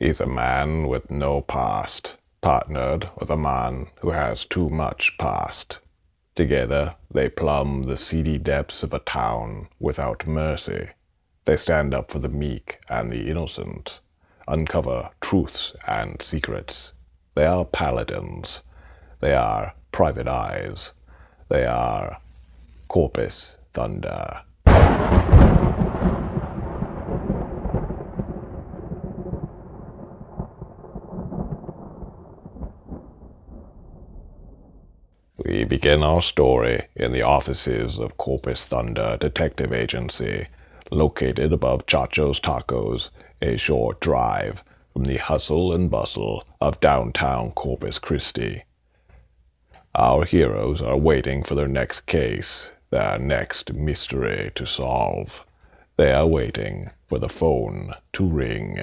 He's a man with no past, partnered with a man who has too much past. Together, they plumb the seedy depths of a town without mercy. They stand up for the meek and the innocent, uncover truths and secrets. They are paladins. They are private eyes. They are Corpus Thunder. We begin our story in the offices of Corpus Thunder Detective Agency, located above Chacho's Tacos, a short drive from the hustle and bustle of downtown Corpus Christi. Our heroes are waiting for their next case, their next mystery to solve. They are waiting for the phone to ring.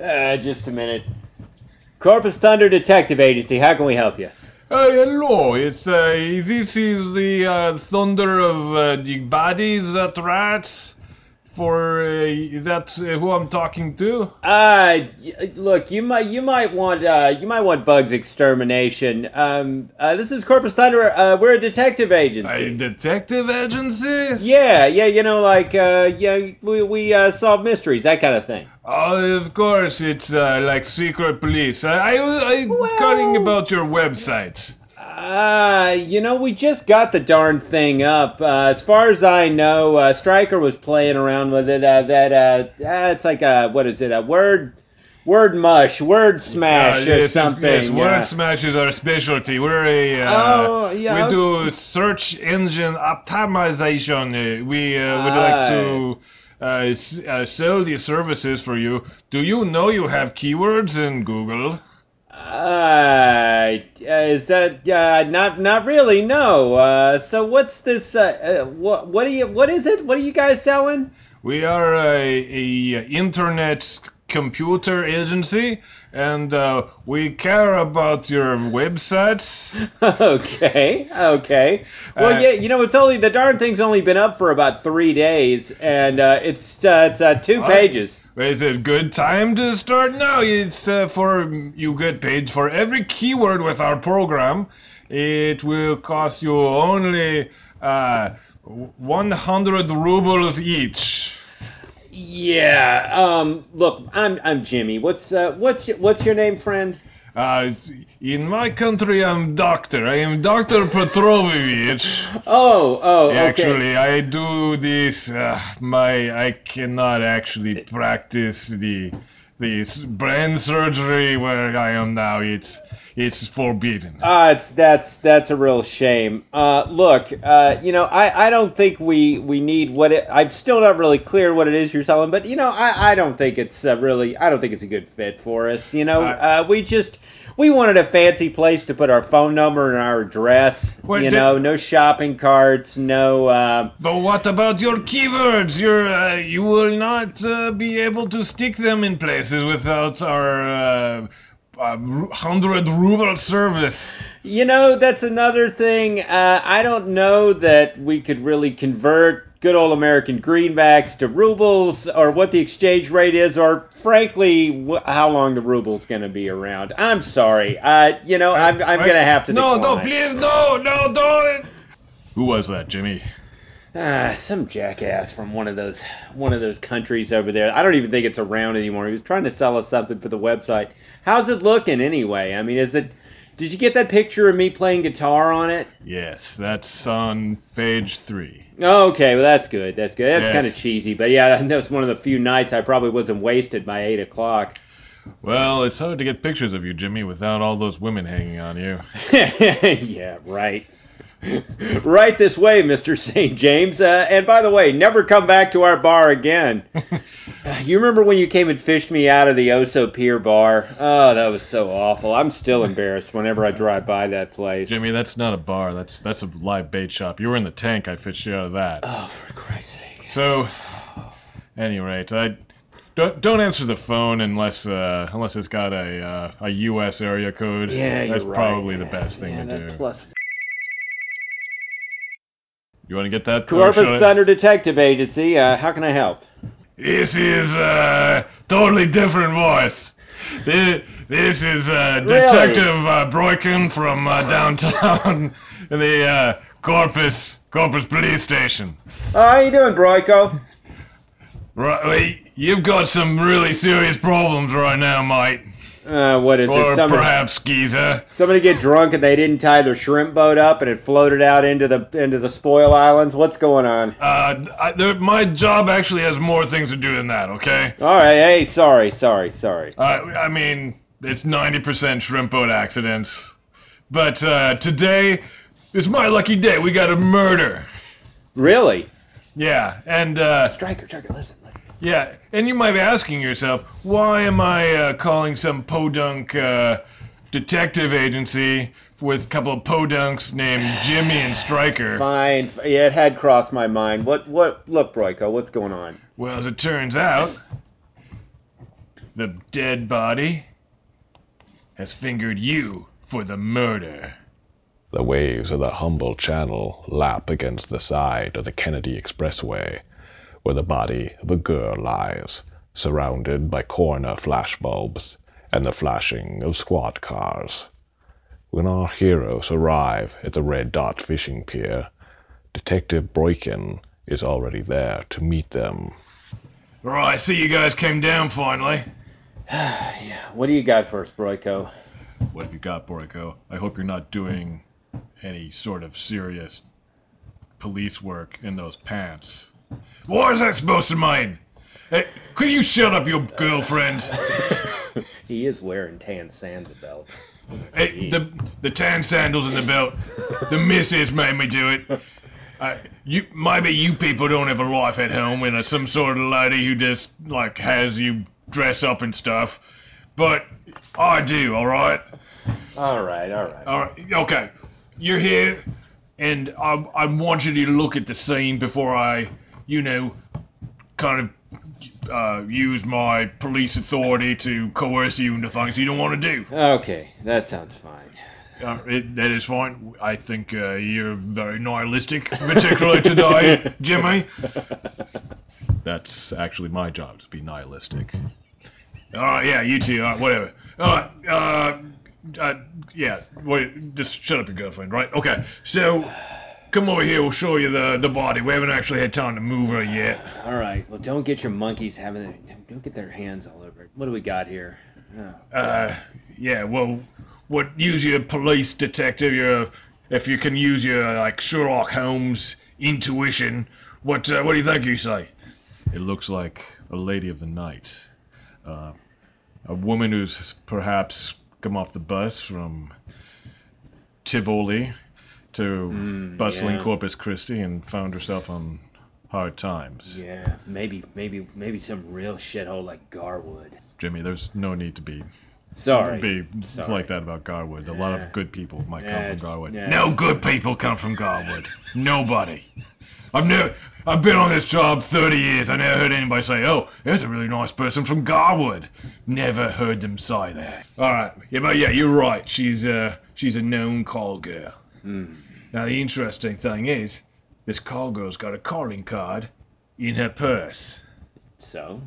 Uh, just a minute. Corpus Thunder Detective Agency, how can we help you? Uh, hello, it's, uh, this is the, uh, thunder of, uh, the bodies, that rats? For, uh, is that uh, who I'm talking to? Uh, look, you might you might want uh you might want Bugs extermination. Um, uh, this is Corpus Thunder. Uh, we're a detective A agency. detective agency? Yeah, yeah, you know, like uh, yeah, we we uh, solve mysteries, that kind of thing. Oh, of course, it's, uh, like secret police. I, I, I'm calling about your website. Uh, you know, we just got the darn thing up. Uh, as far as I know, uh, Stryker was playing around with it. Uh, that uh, uh, it's like a what is it? A word, word mush, word smash, Uh, or yes, something. Yes, yeah. word smash is our specialty. We're a uh, Oh, yeah. we do search engine optimization. We uh, would like to uh, uh, sell these services for you. Do you know you have keywords in Google? Uh, is that uh, not not really? No. Uh, so what's this? Uh, uh, what what do you? What is it? What are you guys selling? We are a, a internet computer agency, and uh, we care about your websites. okay, okay. Well, Uh, yeah, you know, it's only the darn thing's only been up for about three days, and uh, it's uh, it's uh, two pages. Is it good time to start? No, it's uh, for you get paid for every keyword with our program. It will cost you only uh, 100 rubles each. Yeah. Um. Look, I'm I'm Jimmy. What's uh what's your, what's your name, friend? Uh, in my country, I'm doctor. I am Dr. Petrovich. Oh oh. Okay. Actually, I do this. Uh, my I cannot actually practice the the s- brain surgery where I am now. It's it's forbidden. Uh, it's that's that's a real shame. Uh, look, uh, you know, I, I don't think we we need what it. I'm still not really clear what it is you're selling, but you know, I, I don't think it's uh, really. I don't think it's a good fit for us. You know, uh, we just we wanted a fancy place to put our phone number and our address. You did- know, no shopping carts, no. Uh, But what about your keywords? You're, uh, you will not uh, be able to stick them in places without our uh, uh, 100 ruble service. You know, that's another thing. Uh, I don't know that we could really convert good old American greenbacks to rubles, or what the exchange rate is, or frankly, wh- how long the ruble's going to be around. I'm sorry. Uh, you know, I'm, I'm going to have to. No, no, please, no, no, don't. Who was that, Jimmy? Ah, some jackass from one of those one of those countries over there. I don't even think it's around anymore. He was trying to sell us something for the website. How's it looking anyway? I mean, is it? Did you get that picture of me playing guitar on it? Yes, that's on page three. Okay, well that's good. That's good. That's Yes. kind of cheesy, but yeah, that was one of the few nights I probably wasn't wasted by eight o'clock. Well, it's hard to get pictures of you, Jimmy, without all those women hanging on you. yeah, right. right this way, Mister St. James. Uh, and by the way, never come back to our bar again. You remember when you came and fished me out of the Oso Pier bar? Oh, that was so awful. I'm still embarrassed whenever I drive by that place. Jimmy, that's not a bar. That's that's a live bait shop. You were in the tank. I fished you out of that. Oh, for Christ's sake. So, any rate, I don't don't answer the phone unless uh, unless it's got a uh, a U.S. area code. Yeah, you're that's right. probably the best thing yeah, to that do. Plus, You want to get that? Corpus Thunder Detective Agency. Uh, how can I help? This is a totally different voice. This, this is uh, Detective uh, Broykin from uh, downtown in the uh, Corpus Corpus Police Station. Oh, how you doing, Broyko? Right, wait, you've got some really serious problems right now, mate. Uh, what is Or it? Somebody, perhaps geezer. somebody get drunk and they didn't tie their shrimp boat up and it floated out into the into the spoil islands. What's going on? Uh, I, there, my job actually has more things to do than that. Okay. All right. Hey, sorry, sorry, sorry. Uh, I mean, it's 90% shrimp boat accidents. But uh, today is my lucky day. We got a murder. Really? Yeah, and uh, Stryker, Stryker, listen. Yeah, and you might be asking yourself, why am I uh, calling some podunk uh, detective agency with a couple of podunks named Jimmy and Stryker? Fine. Yeah, it had crossed my mind. What? What? Look, Broyko, what's going on? Well, as it turns out, the dead body has fingered you for the murder. The waves of the Humble Channel lap against the side of the Kennedy Expressway, where the body of a girl lies, surrounded by corner flashbulbs and the flashing of squad cars. When our heroes arrive at the Red Dot fishing pier, Detective Broykin is already there to meet them. Right, I see you guys came down finally. yeah. What do you got first, Broyko? What have you got, Boriko? I hope you're not doing any sort of serious police work in those pants. What is that supposed to mean? Hey, could you shut up, your girlfriend? He is wearing tan sandal belts. Hey, the the tan sandals and the belt. The missus made me do it. Uh, you maybe you people don't have a life at home and some sort of lady who just like has you dress up and stuff, but I do. All right. All right, all right. All right, okay. You're here, and I, I want you to look at the scene before I, you know, kind of uh, use my police authority to coerce you into things you don't want to do. Okay, that sounds fine. Uh, it, that is fine. I think uh, you're very nihilistic, particularly today, Jimmy. That's actually my job to be nihilistic. All right, yeah, you too. All right, whatever. All right, uh, uh, yeah. Wait, just shut up, your girlfriend, right? Okay. So, come over here. We'll show you the the body. We haven't actually had time to move her yet. All right. Well, don't get your monkeys having their, don't get their hands all over it. What do we got here? Uh, Yeah. Well, what use your police detective? Your if you can use your like Sherlock Holmes intuition. What uh, what do you think you say? It looks like a lady of the night, uh, a woman who's perhaps come off the bus from Tivoli to bustling yeah. Corpus Christi and found herself on hard times. Yeah, maybe, maybe, maybe some real shithole like Garwood. Jimmy, there's no need to be Sorry. be it's Sorry. like that about Garwood. A lot of good people might Yeah, come from Garwood. yeah, no good people come from Garwood. Nobody. I've never. I've been on this job 30 years. I never heard anybody say, "Oh, there's a really nice person from Garwood." Never heard them say that. All right, yeah, but yeah, you're right. She's uh, she's a known call girl. Now the interesting thing is, this call girl's got a calling card in her purse. So,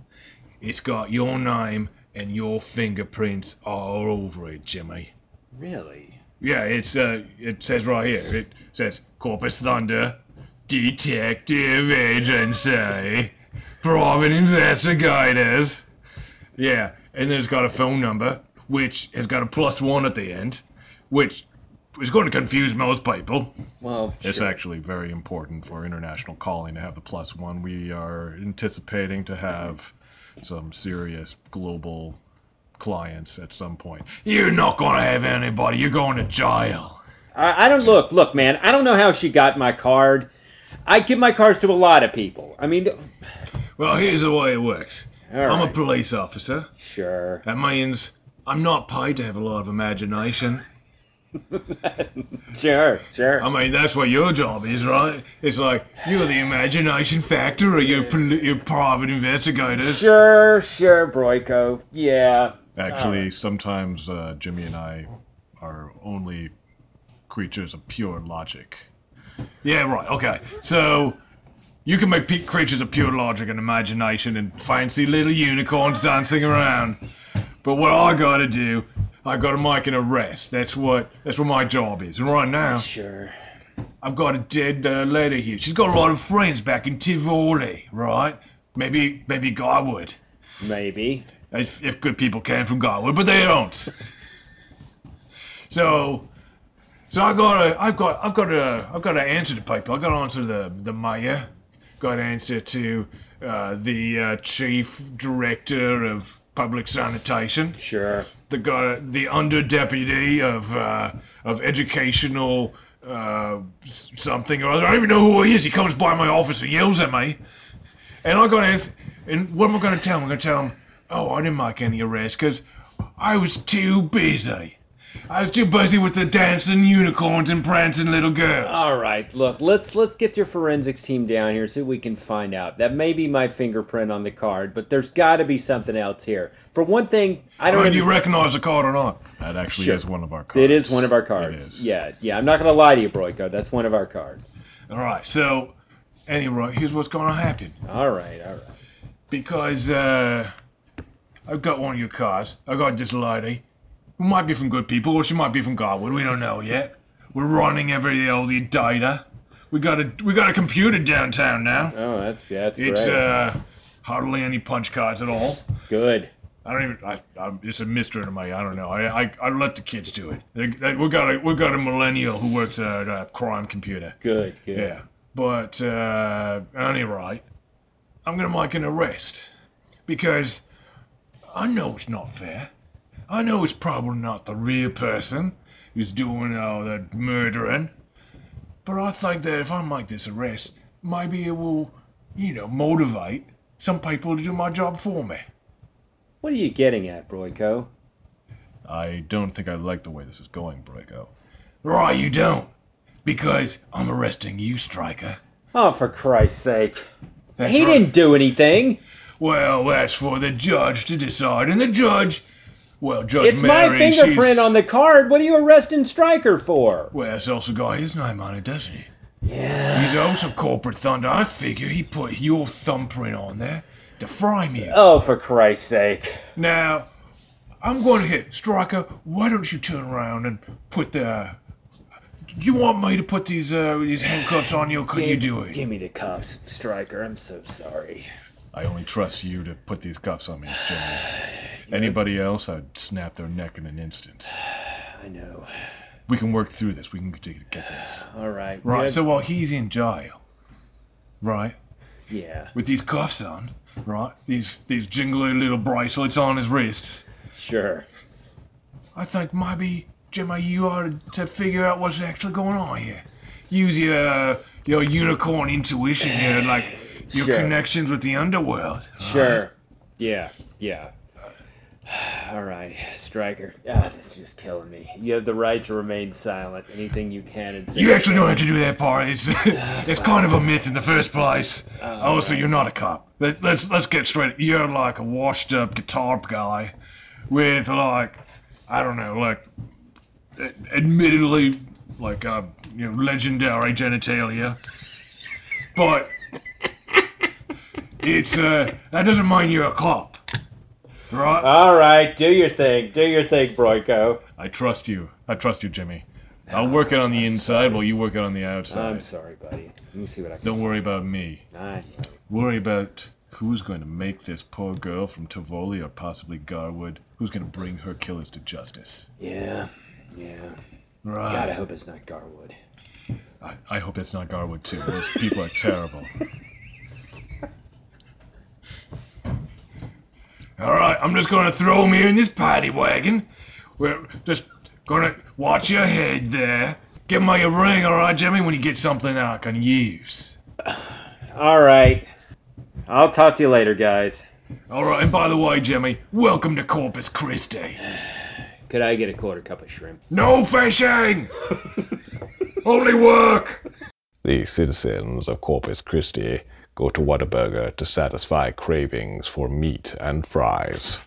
It's got your name and your fingerprints all over it, Jimmy. really? Yeah, it's uh, it says right here. It says Corpus Thunder, Detective Agency, Private Investigators. Yeah, and then it's got a phone number, which has got a plus one at the end, which is going to confuse most people. Well, It's sure. actually very important for international calling to have the plus one. We are anticipating to have some serious global clients at some point. You're not going to have anybody. You're going to jail. I, I don't look, look, man. I don't know how she got my card. I give my cards to a lot of people. I mean, Well, here's the way it works. I'm a police officer. sure. That means I'm not paid to have a lot of imagination. Sure, sure. I mean, that's what your job is, right? It's like you're the imagination factor, or you're, poli- you're private investigators. Sure, sure, Broyko. Yeah. Actually, sometimes uh, Jimmy and I are only creatures of pure logic. Yeah, right. Okay. So you can make creatures of pure logic and imagination and fancy little unicorns dancing around. But what I gotta do, I gotta make an arrest. That's what that's what my job is. And right now, Sure. I've got a dead uh, lady here. She's got a lot of friends back in Tivoli, right? Maybe maybe Garwood. Maybe. if, if good people can from Garwood, but they don't. so, so I got to, I've got, I've got to, I've got to answer to people. I got to answer the the mayor. Got to answer to uh, the uh, chief director of public sanitation. Sure. The got the under deputy of uh, of educational uh, something or other. I don't even know who he is. He comes by my office and yells at me. And I got to ask, and what am I going to tell him? I'm going to tell him, oh, I didn't make any arrests because I was too busy. I was too busy with the dancing unicorns and prancing little girls. All right. Look, let's let's get your forensics team down here so we can find out. That may be my fingerprint on the card, but there's got to be something else here. For one thing, I don't. do you recognize the card or not? That actually Sure. is one of our cards. it is one of our cards. Yeah, yeah. I'm not gonna lie to you, Broyko. That's one of our cards. All right, so, anyway, here's what's going to happen. All right, all right. because uh, I've got one of your cards. I got this lady who might be from good people, or she might be from Garwood. We don't know yet. We're running every all the data. We got a we got a computer downtown now. Oh, that's yeah, that's It's great. uh, hardly any punch cards at all. Good. I don't even. I, I, it's a mystery to me. I don't know. I, I, I let the kids do it. They, they, we got a we got a millennial who works at a crime computer. Good. Good. Yeah. But uh anyway, I'm gonna make an arrest. Because I know it's not fair. I know it's probably not the real person who's doing all that murdering. But I think that if I make this arrest, maybe it will, you know, motivate some people to do my job for me. What are you getting at, Broyko? I don't think I like the way this is going, Broyko. Right, you don't. Because I'm arresting you, Stryker. Oh, for Christ's sake! That's he right. didn't do anything. Well, that's for the judge to decide, and the judge, well, Judge It's my fingerprint she's- on the card. What are you arresting Stryker for? Well, it's also got his name on it, doesn't he? Yeah. He's also corporate thunder. I figure he put your thumbprint on there to frame you. Oh, for Christ's sake! Now, I'm going to hit Stryker. Why don't you turn around and put the? You want me to put these uh, these handcuffs on you? Or could you do it? Give me the cuffs, Stryker. I'm so sorry. I only trust you to put these cuffs on me, Jimmy. Anybody else, I'd snap their neck in an instant. I know. We can work through this. We can get this. All right. Right, Good. so while he's in jail, right, yeah. with these cuffs on, right, these these jingly little bracelets on his wrists, Sure. I think maybe Jimmy, you ought to figure out what's actually going on here. Use your your unicorn intuition here, like your Sure. connections with the underworld. Sure. Yeah. Yeah. All right, Stryker. Ah, this is just killing me. You have the right to remain silent. Anything you can and say. You actually don't have to do that part. It's it's kind of a myth in the first place. also, you're not a cop. Let, let's let's get straight. You're like a washed up guitar guy with like I don't know, like admittedly like uh, you know legendary genitalia, but it's uh that doesn't mean you're a cop, right? All right, do your thing. Do your thing, Broyko. I trust you. I trust you, Jimmy. I'll work it on the inside while you work it on the outside. I'm sorry, buddy. Let me see what I can. Don't worry about me. I know. Worry about who's going to make this poor girl from Tivoli or possibly Garwood, who's going to bring her killers to justice. Yeah. Yeah. Right. God, I hope it's not Garwood. I, I hope it's not Garwood, too. Those people are terrible. All right, I'm just going to throw him here in this paddy wagon. We're just going to watch your head there. Give me a ring, all right, Jimmy, when you get something that I can use. All right. I'll talk to you later, guys. All right, and by the way, Jimmy, welcome to Corpus Christi. Could I get a quarter cup of shrimp? No fishing! Only work! The citizens of Corpus Christi go to Whataburger to satisfy cravings for meat and fries.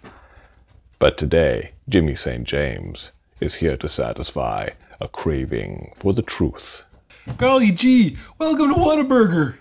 But today, Jimmy St. James is here to satisfy a craving for the truth. Golly gee, welcome to Whataburger.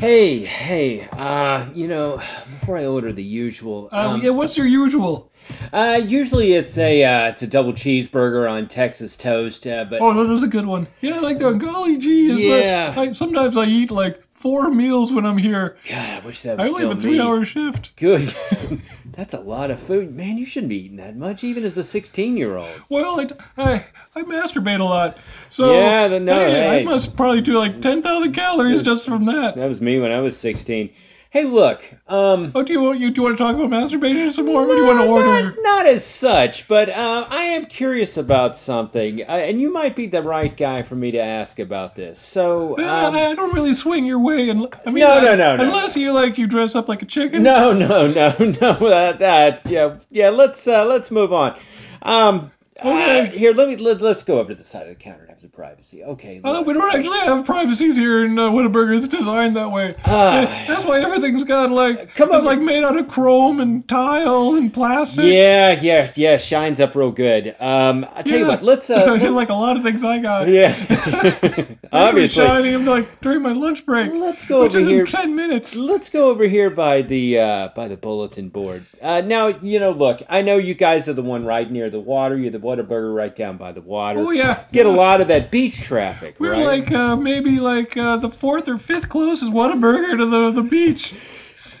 Hey, hey, uh, you know, before I order the usual, Um, um, yeah, what's your usual? uh, usually it's a uh, it's a double cheeseburger on Texas toast, uh, but Oh, that was a good one. Yeah, I like that. one. Golly gee, Yeah. Like, I, sometimes I eat like four meals when I'm here. God, I wish that I only have a three-hour shift. Good. That's a lot of food, man. You shouldn't be eating that much, even as a sixteen-year-old. Well, I, I, I masturbate a lot, so Yeah, the- no, hey, I must probably do like ten thousand calories just from that. That was me when I was sixteen. Hey, look, um, Oh, do you want you do you want to talk about masturbation some more? What do you want to order? not as such, but uh, I am curious about something, uh, and you might be the right guy for me to ask about this. So, um, I don't really swing your way, and I mean, No, uh, no, no, no. unless you like you dress up like a chicken. No, no, no, no. That, that, yeah, yeah. Let's uh, let's move on. Um, Okay. uh, here, let me let, let's go over to the side of the counter and have some privacy. Okay. Uh, we don't actually have privacies here in uh, Whataburger. It's designed that way. Uh, That's why everything's got like Come it's on. like made out of chrome and tile and plastic. Yeah, yeah, yeah. Shines up real good. Um, I tell you what. Let's. Uh, let's- like a lot of things I got. yeah. Obviously, shining like during my lunch break. Let's go over here. ten minutes. Let's go over here by the uh, by the bulletin board. Uh, now you know. Look, I know you guys are the one right near the water. You're the Whataburger right down by the water. Oh yeah, Get a lot of that beach traffic, We're right? like uh, maybe like uh, the fourth or fifth closest Whataburger to the the beach.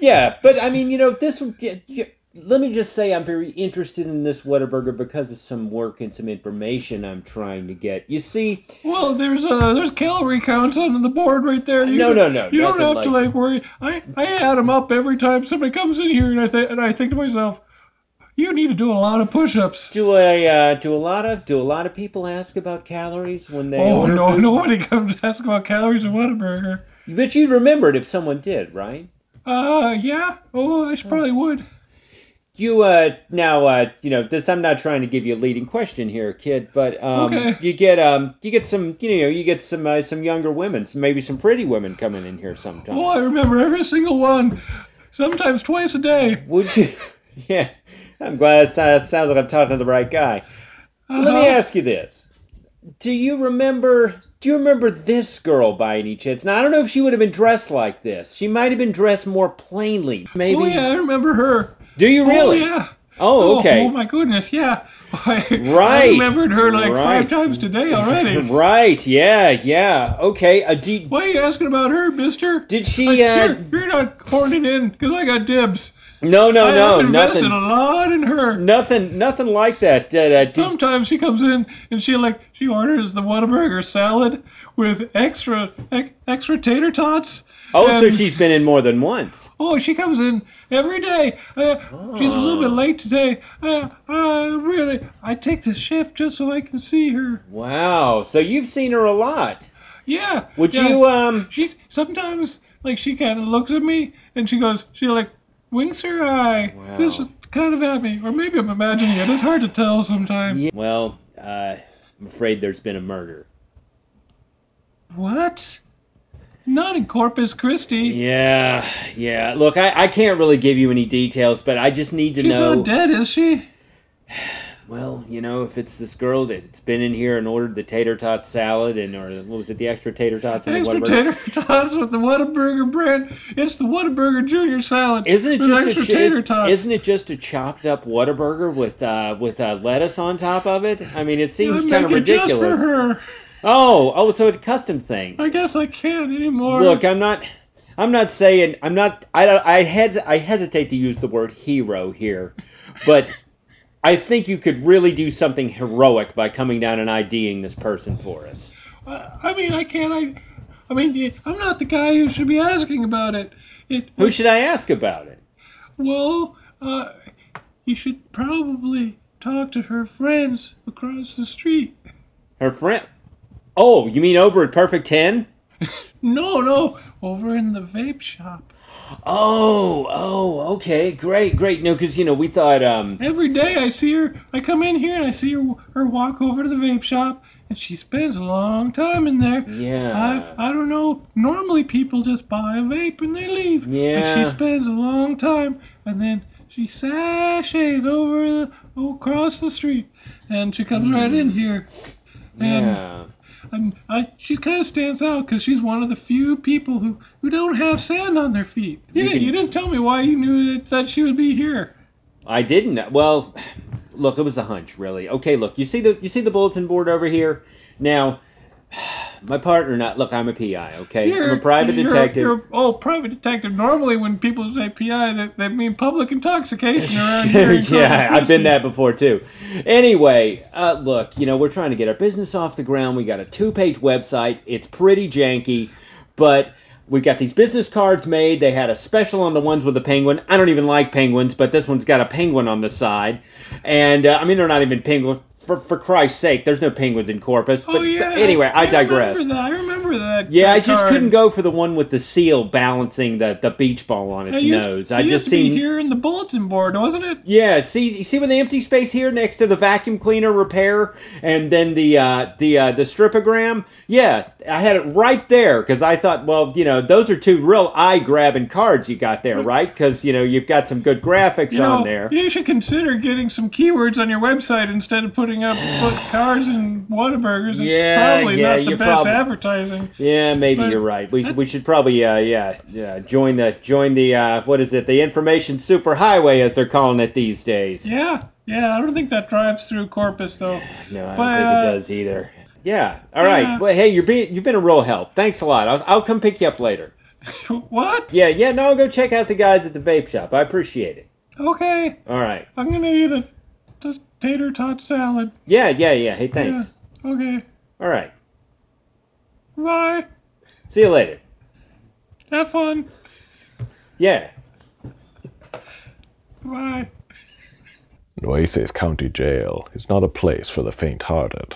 Yeah, but I mean, you know, this. yeah, yeah, Let me just say, I'm very interested in this Whataburger because of some work and some information I'm trying to get. You see, Well, there's uh there's calorie counts on the board right there. You No, no, no, You don't have to like- like worry. I I add them up every time somebody comes in here, and I think and I think to myself, you need to do a lot of push-ups. do a uh, do a lot of do a lot of people ask about calories when they Oh no, food? nobody comes to ask about calories in Whataburger. But you'd remember it if someone did, right? Uh, yeah. Oh, I probably would. You uh now uh you know this I'm not trying to give you a leading question here, kid, but um Okay. you get um you get some you know you get some uh, some younger women, some, maybe some pretty women coming in here sometimes. Oh, I remember every single one. Sometimes twice a day. Would you? Yeah, I'm glad it sounds like I'm talking to the right guy. Let me Uh-huh. ask you this: Do you remember? Do you remember this girl by any chance? Now I don't know if she would have been dressed like this. She might have been dressed more plainly. Maybe. Oh yeah, I remember her. Do you really? Oh yeah. Oh, okay. Oh, my goodness, yeah. I, I Right, remembered her like right. five times today already. Right. Yeah. Yeah. Okay. Uh, do, Why are you asking about her, mister? did she? Like, Uh, you're, you're not horning in because I got dibs. No. No. I, No. Invested Nothing. a lot in her. Nothing. Nothing like that. Uh, Sometimes she comes in and she like she orders the Whataburger salad with extra ex, extra tater tots. oh, so she's been in more than once. Oh, she comes in every day. Uh, She's a little bit late today. Uh, uh, really, I take the shift just so I can see her. Wow. So you've seen her a lot. Yeah. Would yeah. you? Um. She sometimes like she kind of looks at me and she goes, she like winks her eye, Wow. just kind of at me, or maybe I'm imagining it. It's hard to tell sometimes. Yeah. Well, uh, I'm afraid there's been a murder. What? Not in Corpus Christi. Yeah, yeah. Look, I, I can't really give you any details, but I just need to She's know. She's not dead, is she? Well, you know, if it's this girl that's been in here and ordered the tater tot salad and or what was it, the extra tater tots and Extra the tater Whataburger? tots with the Whataburger brand. It's the Whataburger Junior salad. Isn't it just extra a, tater tots? isn't it just a chopped up Whataburger with uh, with uh, lettuce on top of it? I mean, it seems kind of it just for ridiculous. her. Oh, oh, so it's a custom thing. I guess I can't anymore. Look, I'm not. I'm not saying. I'm not. I. don't- I hes. I hesitate to use the word hero here, but I think you could really do something heroic by coming down and IDing this person for us. I mean, I can't. I, I mean, I'm not the guy who should be asking about it. It. Who should I ask about it? Well, uh, you should probably talk to her friends across the street. Her friend. Oh, you mean over at Perfect Ten? No, no, over in the vape shop. Oh, oh, okay, great, great. No, because you know we thought. Um. Every day I see her. I come in here and I see her, her walk over to the vape shop, and she spends a long time in there. Yeah. I, I don't know. Normally people just buy a vape and they leave. Yeah. And she spends a long time, and then she sashays over the oh, across the street, and she comes right in here. And Yeah. And I, she kind of stands out because she's one of the few people who, who don't have sand on their feet. You, didn't, can- you didn't tell me why you knew that, that she would be here. I didn't. Well, look, it was a hunch, really. Okay, look, you see the you see the bulletin board over here. Now, my partner, not look, I'm a PI. Okay, I'm a private you're- detective. you're- oh, private detective. Normally, when people say PI, they, they mean public intoxication around here. in yeah, I've been that before too. Anyway, uh, look, you know, we're trying to get our business off the ground. We got a two-page website. It's pretty janky, but we got these business cards made. They had a special on the ones with the penguin. I don't even like penguins, but this one's got a penguin on the side. And uh, I mean, they're not even penguins. For, for Christ's sake, there's no penguins in Corpus. But, Oh yeah. anyway, I digress. Remember. I remember that. Yeah, I just card. couldn't go for the one with the seal balancing the, the beach ball on its It used, nose. it I just seen here in the bulletin board, wasn't it? yeah, see, you see when the empty space here next to the vacuum cleaner repair, and then the uh, the uh, the stripogram. Yeah, I had it right there because I thought, well, you know, those are two real eye grabbing cards you got there, right? Because you know you've got some good graphics You on know, there. you should consider getting some keywords on your website instead of putting up put cards and Whataburgers. It's Yeah, probably yeah, not the best advertising. Yeah, maybe But you're right. We, we should probably uh, yeah yeah join the join the uh, what is it the information superhighway as they're calling it these days. Yeah, yeah. I don't think that drives through Corpus though. No, I don't But, think uh, it does either. Yeah. All right. Yeah. Well, hey, you're being you've been a real help. Thanks a lot. I'll, I'll come pick you up later. What? Yeah, yeah. No, I'll go check out the guys at the vape shop. I appreciate it. Okay, All right. I'm gonna eat a t- tater tot salad. Yeah, yeah, yeah. Hey, thanks. Okay, All right. bye. See you later. Have fun. Yeah. Bye. Nueces County Jail is not a place for the faint-hearted.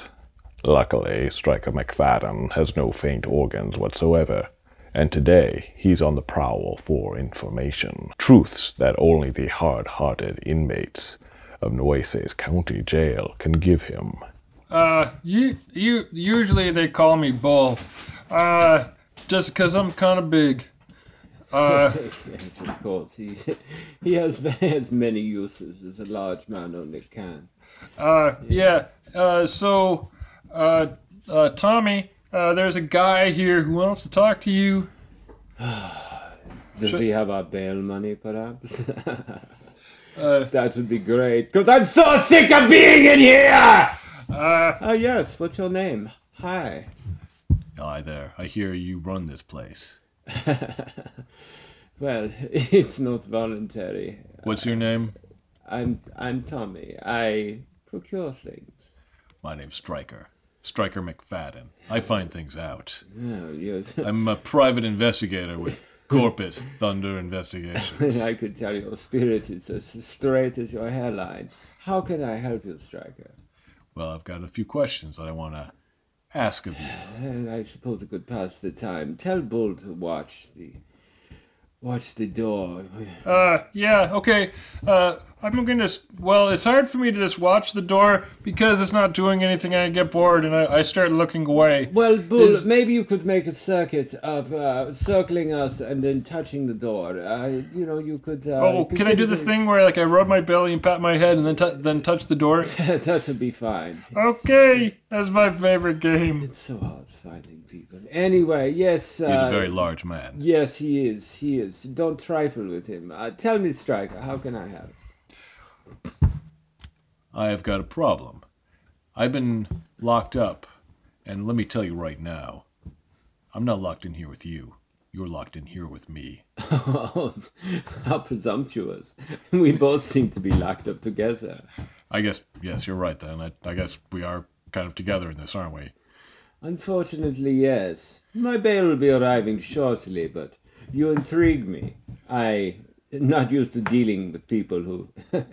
Luckily, Stryker McFadden has no faint organs whatsoever, and today he's on the prowl for information. Truths that only the hard-hearted inmates of Nueces County Jail can give him. Uh, you, you, usually they call me Bull. Uh, just because I'm kind of big. Uh, Yes, of course. He's, he has as many uses as a large man only can. uh, yeah. Uh, so, uh, uh, Tommy, uh, there's a guy here who wants to talk to you. Does he have our bail money, perhaps? Uh, that would be great. Because I'm so sick of being in here! uh, Oh, yes. What's your name? Hi. Hi there. I hear you run this place. Well, it's not voluntary. What's your name? I'm I'm Tommy. I procure things. My name's Stryker. Stryker McFadden. I find things out. Oh, you I'm a private investigator with Corpus Thunder Investigations. I could tell your spirit is as straight as your hairline. How can I help you, Stryker? Well, I've got a few questions that I want to ask of you. And I suppose it could pass the time. Tell Bull to watch the watch the door. uh, yeah, okay. Uh, I'm gonna. Well, it's hard for me to just watch the door because it's not doing anything. I get bored and I, I start looking away. Well, Bull, maybe you could make a circuit of uh, circling us and then touching the door. Uh, you know, you could. Uh, Oh, can I do the thing where like I rub my belly and pat my head and then t- then touch the door? that would be fine. It's- Okay, that's my favorite game. It's so hard finding people. Anyway, yes. Uh, He's a very large man. Yes, he is. He is. Don't trifle with him. Uh, tell me, Stryker, how can I help? I have got a problem. I've been locked up, and let me tell you right now, I'm not locked in here with you. You're locked in here with me. How presumptuous. We both seem to be locked up together. I guess, yes, you're right then. I, I guess we are kind of together in this, aren't we? Unfortunately, yes. My bail will be arriving shortly, but you intrigue me. I am not used to dealing with people who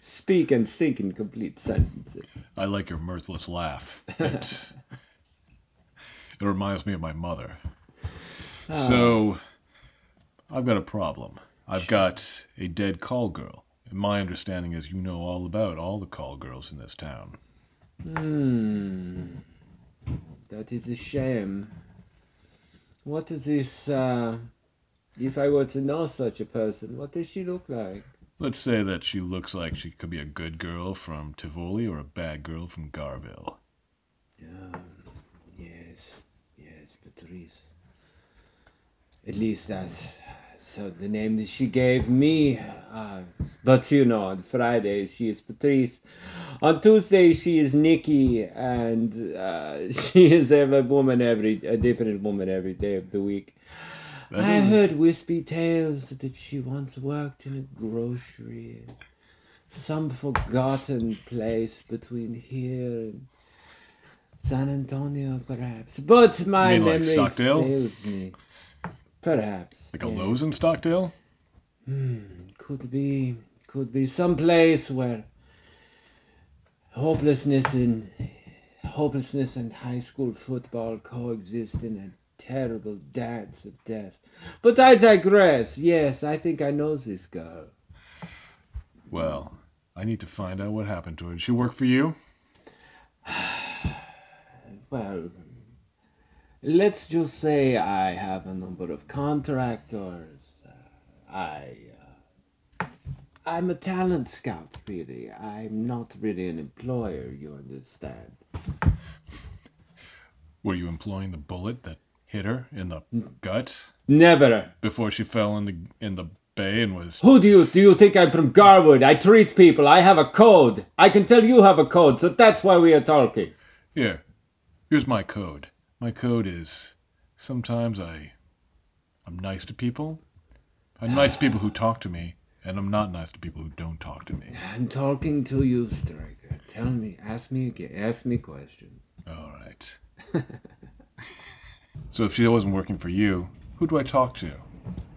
speak and think in complete sentences. I like your mirthless laugh. It, it reminds me of my mother. So, I've got a problem. I've got a dead call girl. And my understanding is you know all about all the call girls in this town. Hmm. That is a shame. What is this, uh, if I were to know such a person, what does she look like? Let's say that she looks like she could be a good girl from Tivoli or a bad girl from Garville. Yeah. Patrice. At least that's so the name that she gave me. Uh, but you know, on Fridays she is Patrice. On Tuesday she is Nikki, and uh, she is a woman every a different woman every day of the week. I heard wispy tales that she once worked in a grocery, some forgotten place between here and San Antonio, perhaps. But my mean like memory fails me. Perhaps. Like a yeah. Lowe's in Stockdale? Hmm, could be, could be some place where hopelessness and hopelessness and high school football coexist in a terrible dance of death. But I digress. Yes, I think I know this girl. Well, I need to find out what happened to her. Did she work for you? Well, let's just say I have a number of contractors. Uh, I, uh, I'm a talent scout, really. I'm not really an employer, you understand. Were you employing the bullet that hit her in the gut Never. before she fell in the in the bay and was Who do you do you think I'm from Garwood? I treat people. I have a code. I can tell you have a code, so that's why we are talking. Here. Here's my code. My code is sometimes I I'm nice to people. I'm nice to people who talk to me, and I'm not nice to people who don't talk to me. I'm talking to you, Stryker. Tell me, ask me again, ask me question. All right. so if she wasn't working for you, who do I talk to?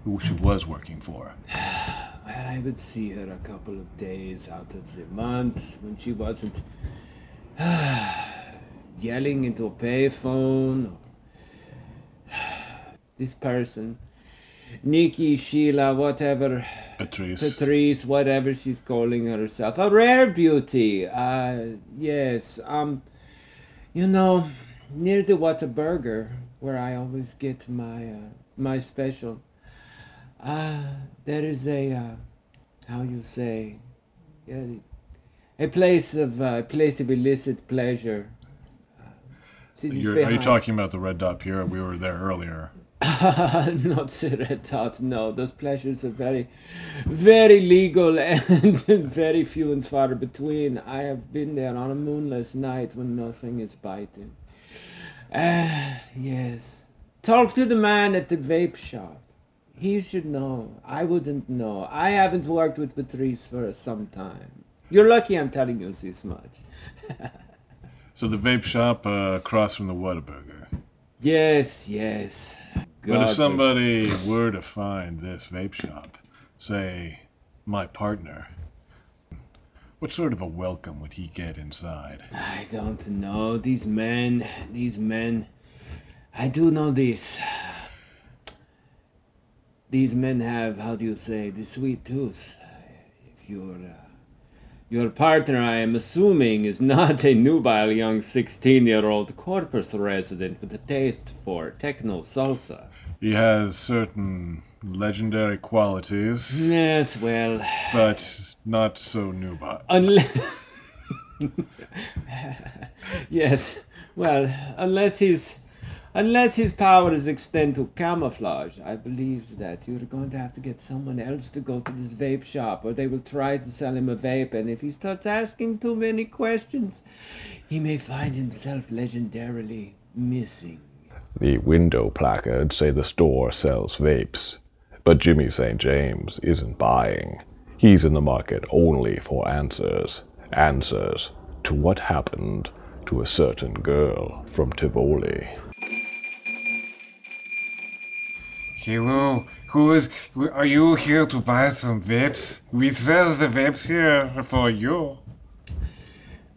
Who she was working for? Well, I would see her a couple of days out of the month when she wasn't yelling into a payphone. This person, Nikki, Sheila, whatever, Patrice. Patrice, whatever she's calling herself, a rare beauty. Uh, yes. Um, you know, near the Whataburger, where I always get my uh, my special. Uh, there is a uh, how you say, yeah, a place of uh, a place of illicit pleasure. Uh, see, it's You're, are you talking about the Red Dot Pier? We were there earlier. not the red dot. No, those pleasures are very, very legal and very few and far between. I have been there on a moonless night when nothing is biting. Ah, yes. Talk to the man at the vape shop. He should know. I wouldn't know. I haven't worked with Patrice for some time. You're lucky I'm telling you this much. So the vape shop uh, across from the Whataburger. Yes, yes. But if God, somebody were to find this vape shop, say my partner, what sort of a welcome would he get inside? I don't know. These men, these men. I do know this. These men have, how do you say, the sweet tooth. If your uh, your partner, I am assuming, is not a nubile young 16 year old Corpus resident with a taste for techno salsa. He has certain legendary qualities, Yes, well, but not so nubile. unless. yes, well, unless his. Unless his powers extend to camouflage, I believe that you're going to have to get someone else to go to this vape shop, or they will try to sell him a vape, and if he starts asking too many questions, he may find himself legendarily missing. The window placards say the store sells vapes, but Jimmy St. James isn't buying. He's in the market only for answers. Answers to what happened to a certain girl from Tivoli. Hello, who is? Are you here to buy some vapes? We sell the vapes here for you.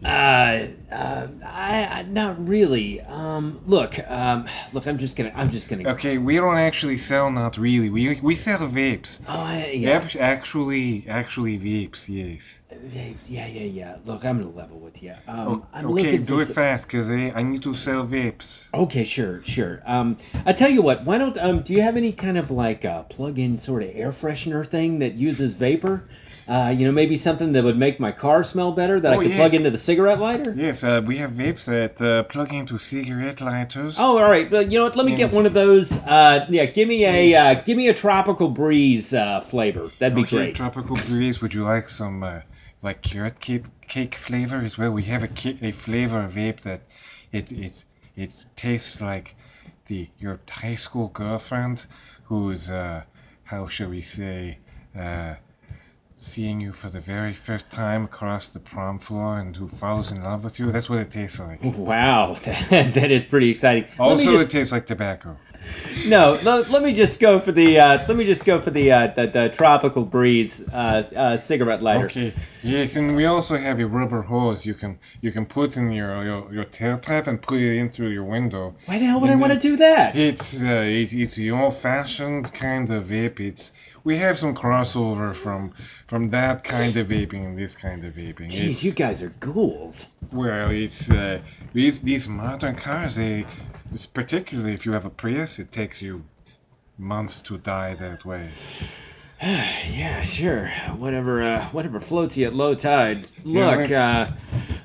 Uh, uh, I, I not really. Um, look, um, look, I'm just gonna, I'm just gonna. Okay, we don't actually sell. Not really. We we sell vapes. Oh, I, yeah, Yep, actually, actually vapes. Yes. Vapes. yeah, yeah, yeah. Look, I'm gonna level with you. Um, I'm okay, do it fast, cause I, I need to sell vapes. Okay, sure, sure. Um, I tell you what. Why don't um, do you have any kind of like uh, plug-in sort of air freshener thing that uses vapor? Uh, you know, maybe something that would make my car smell better that I Oh, could yes. plug into the cigarette lighter. Yes, uh, we have vapes that uh, plug into cigarette lighters. Oh, all right. But you know what? Let me get one of those. Uh, yeah, give me a uh, give me a tropical breeze uh, flavor. That'd be okay, great. tropical breeze. Would you like some uh, like carrot cake, cake flavor as well? We have a ca- a flavor vape that it it it tastes like the your high school girlfriend who's uh how shall we say uh seeing you for the very first time across the prom floor and who falls in love with you. That's what it tastes like. wow, that, that is pretty exciting. Also, me it tastes like tobacco. no, let, let me just go for the uh, let me just go for the uh, the, the tropical breeze uh, uh, cigarette lighter. Okay. Yes, and we also have a rubber hose you can you can put in your your, your tailpipe and put it in through your window. Why the hell would I want to do that? It's uh, it, it's the old-fashioned kind of vape. It's we have some crossover from from that kind of vaping and this kind of vaping. Jeez, It's- you guys are ghouls. well, it's uh, these these modern cars. They, particularly if you have a Prius, it takes you months to die that way. Yeah, sure. Whatever, uh, whatever floats you at low tide. Look, uh,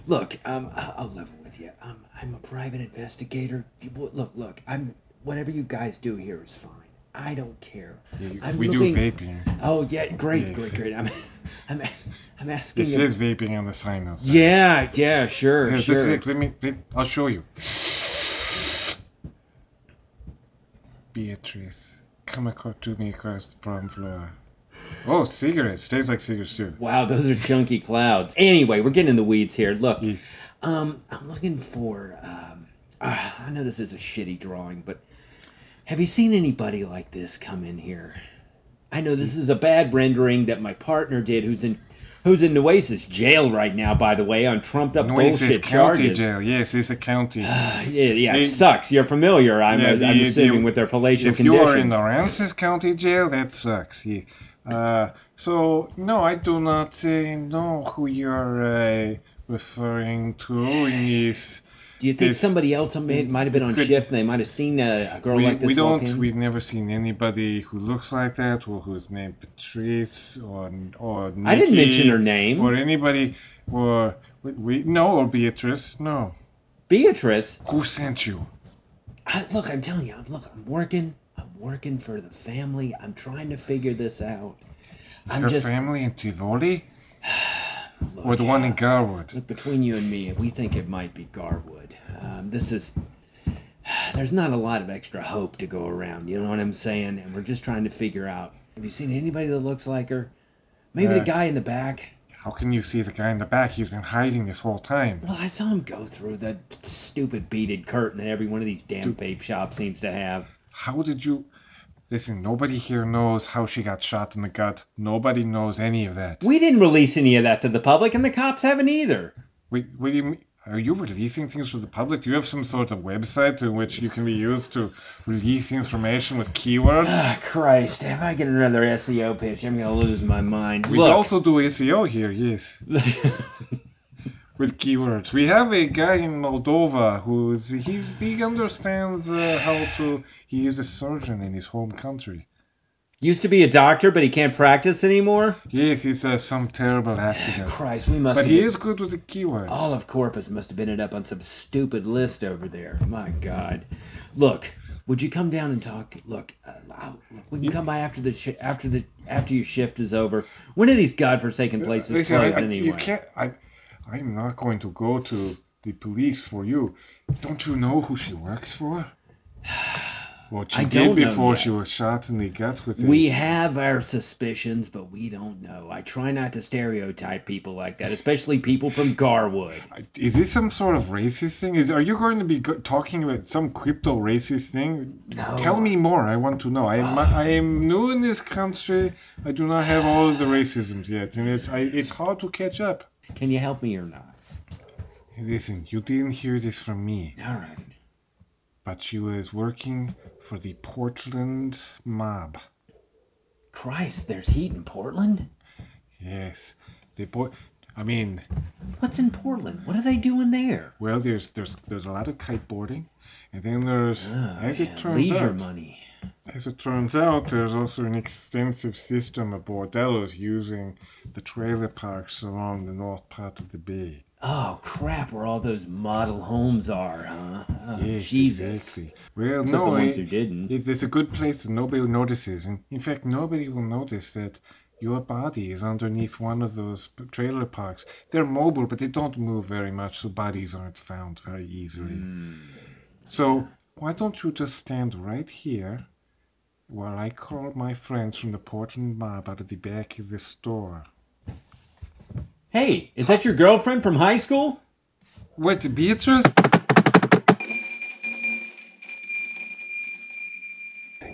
look. Um, I'll level with you. Um, I'm a private investigator. You- Look, look. I'm whatever you guys do here is fine. I don't care. I'm we looking- do vaping. Oh yeah, great, Yes. great, great. I'm, I'm, I'm asking. You- says vaping on the sign outside. yeah, yeah, sure, Here, sure. this is- let me. Let, I'll show you. Beatrice, come across to me across the prom floor. Oh, cigarettes. Tastes like cigarettes too. Wow, those are chunky clouds. Anyway, we're getting in the weeds here. Look, um, I'm looking for. Um, uh, I know this is a shitty drawing, but have you seen anybody like this come in here? I know this is a bad rendering that my partner did, who's in, who's in Nueces jail right now, by the way, on trumped up Nueces bullshit County charges. Jail. Yes, it's a county. Yeah, yeah, They- it sucks. You're familiar, I'm, Yeah, I'm assuming, with their palatial if you are in conditions. Aransas County Jail, that sucks. Yes. Uh, so no, I do not uh, know who you're uh, referring to in this. Do you think this- somebody else may, might have been on could- shift and they might have seen a, a girl We, like this We don't. In? We've never seen anybody who looks like that, or who's named Patrice, or or I didn't Nikki, mention her name. or anybody, or we, we no, or Beatrice. No, Beatrice. who sent you? I, look, I'm telling you, look, I'm working. I'm working for the family. I'm trying to figure this out. I'm Her just family in Tivoli, or the one in Garwood? look between you and me. We think it might be Garwood. Um, this is. There's not a lot of extra hope to go around. You know what I'm saying? And we're just trying to figure out. Have you seen anybody that looks like her? Maybe the Uh, guy in the back. How can you see the guy in the back? He's been hiding this whole time. Well, I saw him go through the stupid beaded curtain that every one of these damn vape shops seems to have. How did you? Listen, nobody here knows how she got shot in the gut. Nobody knows any of that. We didn't release any of that to the public, and the cops haven't either. Wait, what do you mean? Are you releasing things to the public? Do you have some sort of website in which you can be used to release information with keywords? Ah, Christ, if I get another SEO pitch, I'm gonna lose my mind. we Look, also do SEO here, yes. with keywords. We have a guy in Moldova who's he's he understands uh, how to. He is a surgeon in his home country. used to be a doctor, but he can't practice anymore. Yes, it's uh, some terrible accident. Christ, we must. But he been- is good with the keywords. All of Corpus must have ended up on some stupid list over there. My God, look. Would you come down and talk? Look, uh, I'll, look, we can come by after the shi after the after your shift is over. When are these godforsaken places Listen, I, closed I- anyway? you can't. I, I'm not going to go to the police for you. Don't you know who she works for? What she I did before she was shot in the gut with We have our suspicions, but we don't know. I try not to stereotype people like that, especially people from Garwood. Is this some sort of racist thing? Is are you going to be talking about some crypto racist thing? No. Tell me more. I want to know. I am I am new in this country. I do not have all of the racisms yet, and it's I, it's hard to catch up. Can you help me or not? Listen, you didn't hear this from me. All right. but she was working for the Portland mob. Christ, there's heat in Portland? Yes, the boy. I mean, What's in Portland? What are they doing there? well, there's there's there's a lot of kiteboarding, and then there's oh, as Oh, Yeah, it turns leisure out, money. As it turns out, there's also an extensive system of bordellos using the trailer parks along the north part of the bay. Oh crap! Where all those model homes are, huh? Oh, Yes, Jesus. exactly. Well, Except no, the ones it- who didn't. it- It's a good place that nobody notices. And in fact, nobody will notice that your body is underneath one of those trailer parks. They're mobile, but they don't move very much, so bodies aren't found very easily. Hmm. So why don't you just stand right here while I call my friends from the Portland Mob out of the back of the store? Hey, is that your girlfriend from high school? What, Beatrice?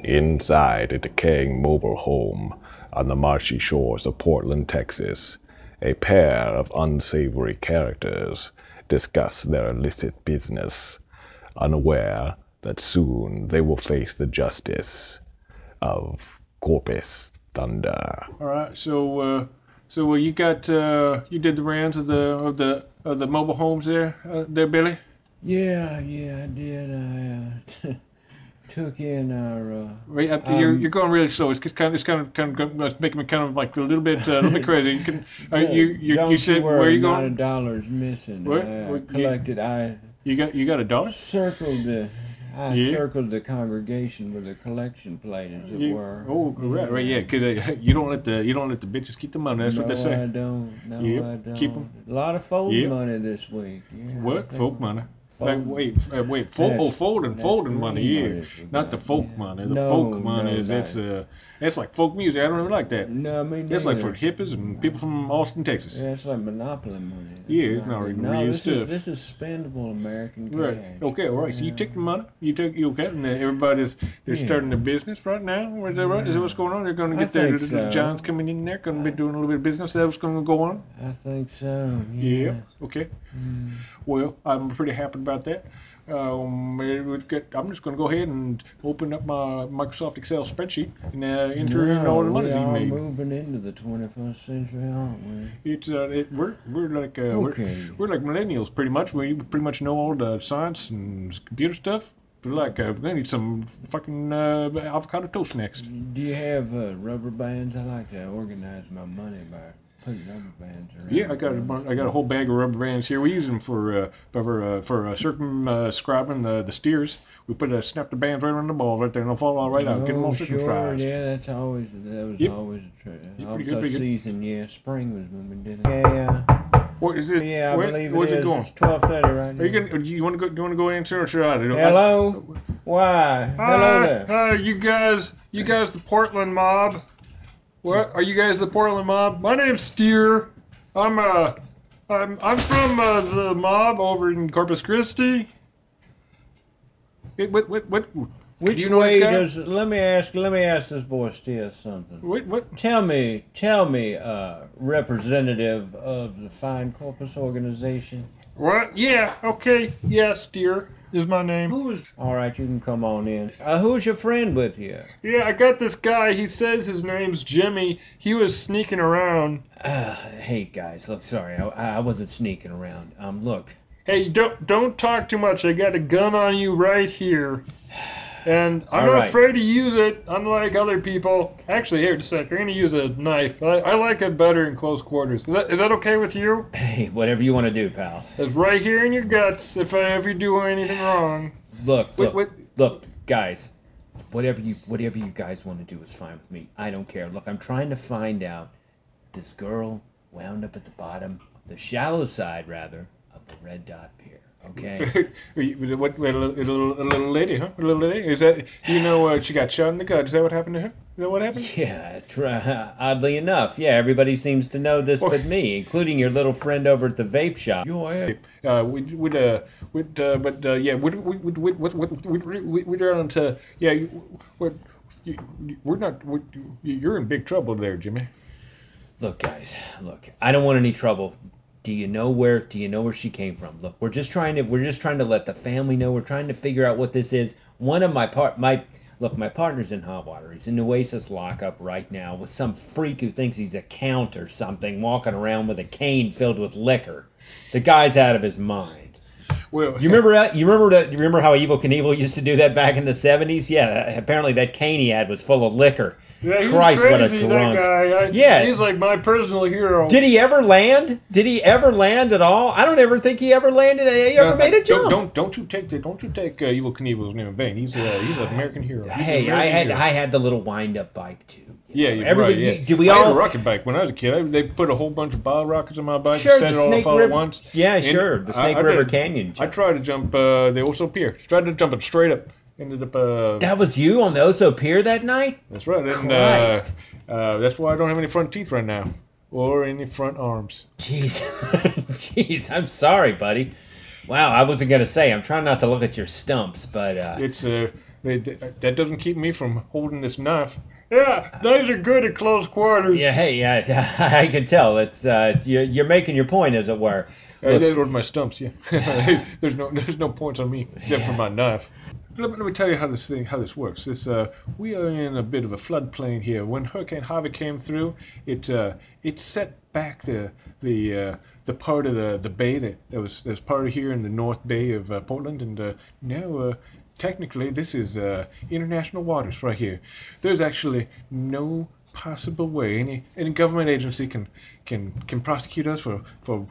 Inside a decaying mobile home on the marshy shores of Portland, Texas, a pair of unsavory characters discuss their illicit business, unaware that soon they will face the justice of Corpus Thunder. All right, so uh, so uh, you got uh, you did the rounds of the of the of the mobile homes there, uh, there, Billy. Yeah, yeah, I did. I uh, took in our. Uh, Right, up, you're Um, you're going really slow. It's kind of it's kind of kind of it's making me kind of like a little bit uh, a little bit crazy. You can uh, you you, don't you said worry, where are you Not a going? dollar's missing. Where- I where- uh, collected. I You got you got a dollar? circled the. I Yeah. circled the congregation with a collection plate, as it were. oh, right, right, yeah, because uh, you don't let the you don't let the bitches keep the money. That's no, what they say. I don't. No, Yep, I don't. keep 'em. A lot of Yep. money this week. Yeah, What folk money? Fold- Like wait, uh, wait, fo- oh, That's- folding, that's folding money, yeah, money not the folk yeah. money. The No, folk money no, is it's that- uh, it's like folk music. I don't even like that. No, I mean It's like for hippies and people from Austin, Texas. Yeah, it's like monopoly money. Yeah, it's not real no, this stuff. is this is spendable American cash. Right. Okay. All right. So you take the money. You take you okay, and uh, everybody's they're Yeah. starting their business right now. Is that right? Is that what's going on? They're going to I get their think the, the so. Johns coming in there, going to be doing a little bit of business. Is that what's going to go on? I think so. Yeah. Yeah. Okay. Well, I'm pretty happy about that. Um, get, I'm just going to go ahead and open up my Microsoft Excel spreadsheet and uh, enter in all the money we that you are made. moving into the 21st century, aren't we? It's uh, it, we're we're like uh, Okay. we're, we're like millennials pretty much. We pretty much know all the science and computer stuff. We're like uh, we're gonna need some fucking uh, avocado toast next. Do you have uh, rubber bands? I like to organize my money by putting rubber bands around. Yeah, I got a bun- I got a whole bag of rubber bands here. We use them for uh, for uh, for uh, circumscribing the the steers. We put a snap the bands right on the ball right there, and they'll fall all right out. Get them all Oh, sure. circumscribed. Yeah, that's always that was Yep. always a trick. Yeah, pretty good, Also pretty good. season, yeah, spring was when we did it. Yeah, What is it? yeah, I where, believe where's it it is. going? It's twelve thirty right now. Are you gonna? You want to go? Do you want to go answer or should I? do? Hello. Why? Hello there. Hi, you guys, you guys, the Portland mob. What are you guys, the Portland mob? My name's Steer. I'm uh, I'm I'm from uh, the mob over in Corpus Christi. What what what? what Which do you know way this does? Let me ask. Let me ask this boy Steer something. What what? Tell me, tell me, uh, representative of the Fine Corpus organization. What? Yeah. Okay. Yeah, Steer is my name. Who is? All right, you can come on in. Uh, who's your friend with you? Yeah, I got this guy. He says his name's Jimmy. He was sneaking around. Uh, hey guys, look, sorry, I, I wasn't sneaking around. Um, look, Hey, don't don't talk too much. I got a gun on you right here. And I'm All not right. afraid to use it, unlike other people. Actually, here, just a sec. I'm going to use a knife. I, I like it better in close quarters. Is that, is that okay with you? hey, whatever you want to do, pal. It's right here in your guts if I ever do anything wrong. Look, Wait, look, wait. look, guys. Whatever you, whatever you guys want to do is fine with me. I don't care. Look, I'm trying to find out. This girl wound up at the bottom, the shallow side rather, the red dot beer. Okay. what, what a, little, a little lady, huh? A little lady. Is that you know uh, she got shot in the gut? Is that what happened to her? Is that what happened? Yeah. Oddly enough, yeah. Everybody seems to know this, but me, including your little friend over at the vape shop. Your ape. Uh, would would uh would uh, but uh, yeah would would would would would would would, we'd on to yeah would, we're not we're, you're in big trouble there, Jimmy. Look, guys. Look, I don't want any trouble do you know where? Do you know where she came from? Look, we're just trying to we're just trying to let the family know. We're trying to figure out what this is. One of my part my look, my partner's in hot water. He's in Nueces lockup right now with some freak who thinks he's a count or something, walking around with a cane filled with liquor. The guy's out of his mind. Well, You remember that? You remember that? You remember how Evel Knievel used to do that back in the seventies? Yeah, apparently that cane he had was full of liquor. Yeah, he's Christ, what a crazy, drunk. that guy. I, Yeah. He's like my personal hero. Did he ever land? Did he ever land at all? I don't ever think he ever landed. He ever No, made a don't, jump. Don't don't you take the, don't you take uh, Evel Knievel's name in vain. He's a he's an American hero. He's an Hey, I had hero. I had the little wind up bike too. Yeah, you're Everybody- right. Yeah. do we I had all- a rocket bike when I was a kid. I, they put a whole bunch of bottle rockets on my bike Sure, and the set it all Snake off all River- at once. Yeah, And sure, the Snake I River did- Canyon I tried to jump uh, the Oso Pier. Tried to jump it straight up. Ended up. Uh, That was you on the Oso Pier that night. that's right. And uh, uh, that's why I don't have any front teeth right now, or any front arms. Jeez, jeez, I'm sorry, buddy. Wow, I wasn't gonna say. I'm trying not to look at your stumps, but uh, It's uh, it, that doesn't keep me from holding this knife. Yeah, knives are good at close quarters. yeah, hey, yeah, I can tell. It's uh, you're, you're making your point, as it were. Uh, those were my stumps. Yeah, there's no there's no points on me except for my knife. Let me, let me tell you how this thing how this works. This uh, we are in a bit of a floodplain here. When Hurricane Harvey came through, it uh, it set back the the uh, the part of the, the bay that, that was that part of here in the North Bay of uh, Portland, and uh, now uh, technically this is international waters right here. There's actually no possible way any any government agency can can can prosecute us for for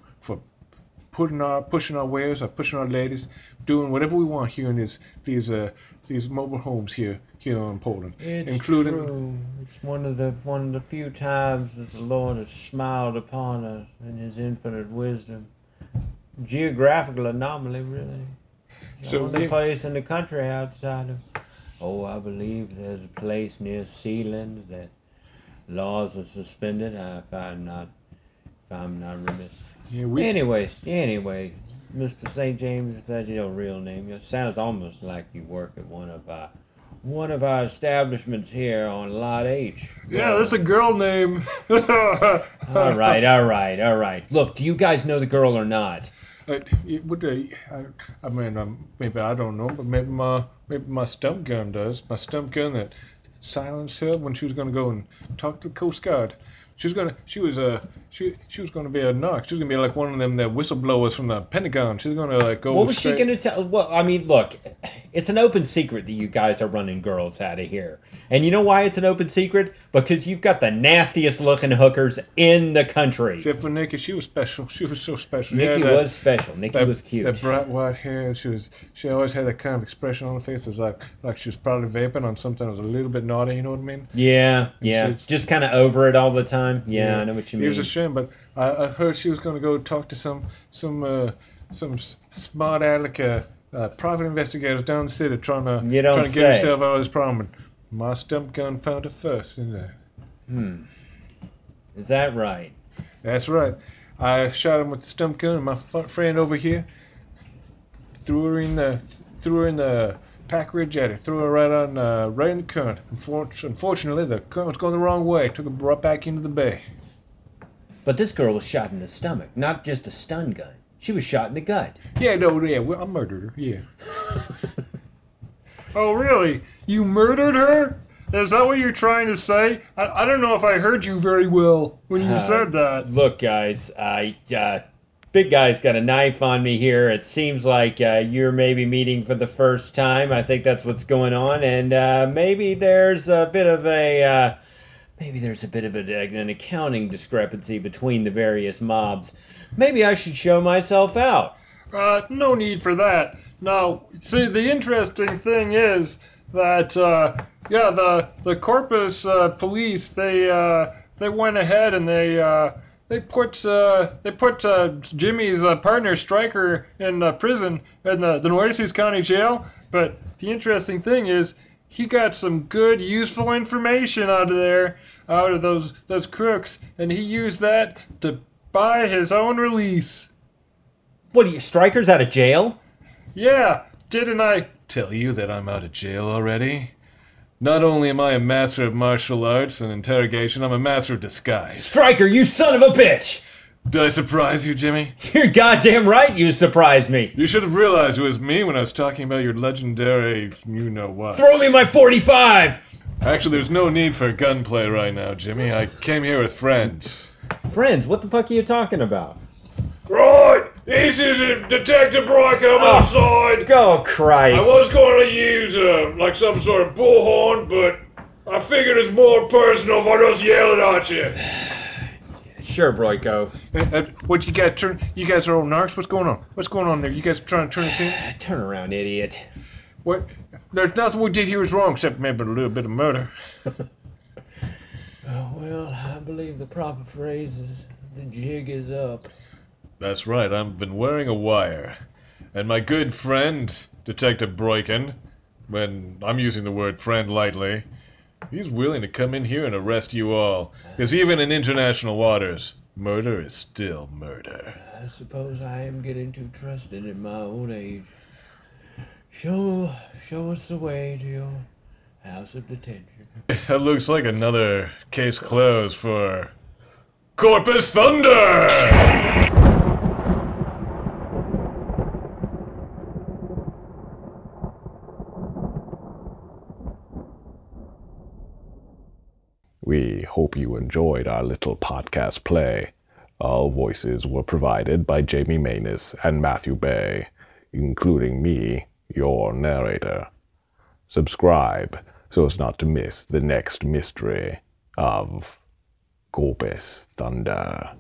putting our pushing our wares or pushing our ladies, doing whatever we want here in these these uh these mobile homes here here in Poland, It's including It's one of the one of the few times that the Lord has smiled upon us in His infinite wisdom. Geographical anomaly, really. The So, only yeah. place in the country outside of. Oh, I believe there's a place near Sealand that laws are suspended. If I'm not, if I'm not remiss. Yeah, we Anyways, anyway, Mr. St. James, if that's your real name, it sounds almost like you work at one of our one of our establishments here on Lot H. Yeah, that's a girl name. All right, all right, all right. Look, do you guys know the girl or not? uh, it would uh, I, I mean um, maybe I don't know, but maybe my maybe my stump gun does. My stump gun that silenced her when she was gonna go and talk to the Coast Guard. She was gonna. She was uh. She she was gonna be a knock. She was gonna be like one of them that whistleblowers from the Pentagon. She was gonna like go. What was straight- she going to tell? Well, I mean, look, it's an open secret that you guys are running girls out of here. And you know why it's an open secret? Because you've got the nastiest looking hookers in the country. Except for Nikki, she was special. She was so special. Nikki Yeah, that- was special. Nikki that, was cute. That bright white hair. She was. She always had that kind of expression on her face. It was like like she was probably vaping on something that was a little bit naughty. You know what I mean? Yeah, yeah. it's- Just kind of over it all the time. Yeah, I know what you It mean. was a shame, but I, I heard she was going to go talk to some some uh, some smart aleck uh, uh, private investigators down the city trying to trying to get say. herself out of this problem. And my stump gun found her first, didn't it? Hmm. Is that right? That's right. I shot him with the stump gun, and my friend over here threw her in the threw her in the Packery jetty, threw her right on uh, right in the current. Unfor- Unfortunately, the current was going the wrong way. Took her right back into the bay. But this girl was shot in the stomach, not just a stun gun. She was shot in the gut. Yeah, no, yeah, well, I murdered her. Yeah. oh, really? You murdered her? Is that what you're trying to say? I, I don't know if I heard you very well when you Uh, said that. Look, guys, I uh, big guy's got a knife on me here. It seems like uh, you're maybe meeting for the first time. I think that's what's going on, and uh, maybe there's a bit of a uh, maybe there's a bit of a, an accounting discrepancy between the various mobs. Maybe I should show myself out. Uh, no need for that. Now, see, the interesting thing is that, uh, yeah, the the Corpus uh, police they they went ahead and they they put uh, they put uh, Jimmy's uh, partner Stryker in uh, prison in the the Nueces County Jail. But the interesting thing is he got some good, useful information out of there, out of those those crooks, and he used that to buy his own release. What are you, Stryker's out of jail? Yeah, didn't I? tell you that I'm out of jail already? Not only am I a master of martial arts and interrogation, I'm a master of disguise. Stryker, you son of a bitch! Did I surprise you, Jimmy? You're goddamn right you surprised me. You should have realized it was me when I was talking about your legendary you know what. Throw me my 45! Actually, there's no need for gunplay right now, Jimmy. I came here with friends. Friends, what the fuck are you talking about? Right! This is Detective Brock. I'm outside. Go Christ! I was going to use uh, like some sort of bullhorn, but I figured it's more personal if I just yell it at you. Sure, Broyko. Uh, uh, what you got? Turn. You guys are old narcs. What's going on? What's going on there? You guys trying to turn us in? Turn around, idiot. What? There's nothing we did here was wrong except maybe a little bit of murder. Well, I believe the proper phrase is the jig is up. That's right, I've been wearing a wire. And my good friend, Detective Broykin, when I'm using the word friend lightly, he's willing to come in here and arrest you all. Because even in international waters, murder is still murder. I suppose I am getting too trusting in my old age. Show, show us the way to your house of detention. That looks like another case closed for Corpus Thunder! We hope you enjoyed our little podcast play. All voices were provided by Jamie Manus and Matthew Bay, including me, your narrator. Subscribe so as not to miss the next mystery of Corpus Thunder.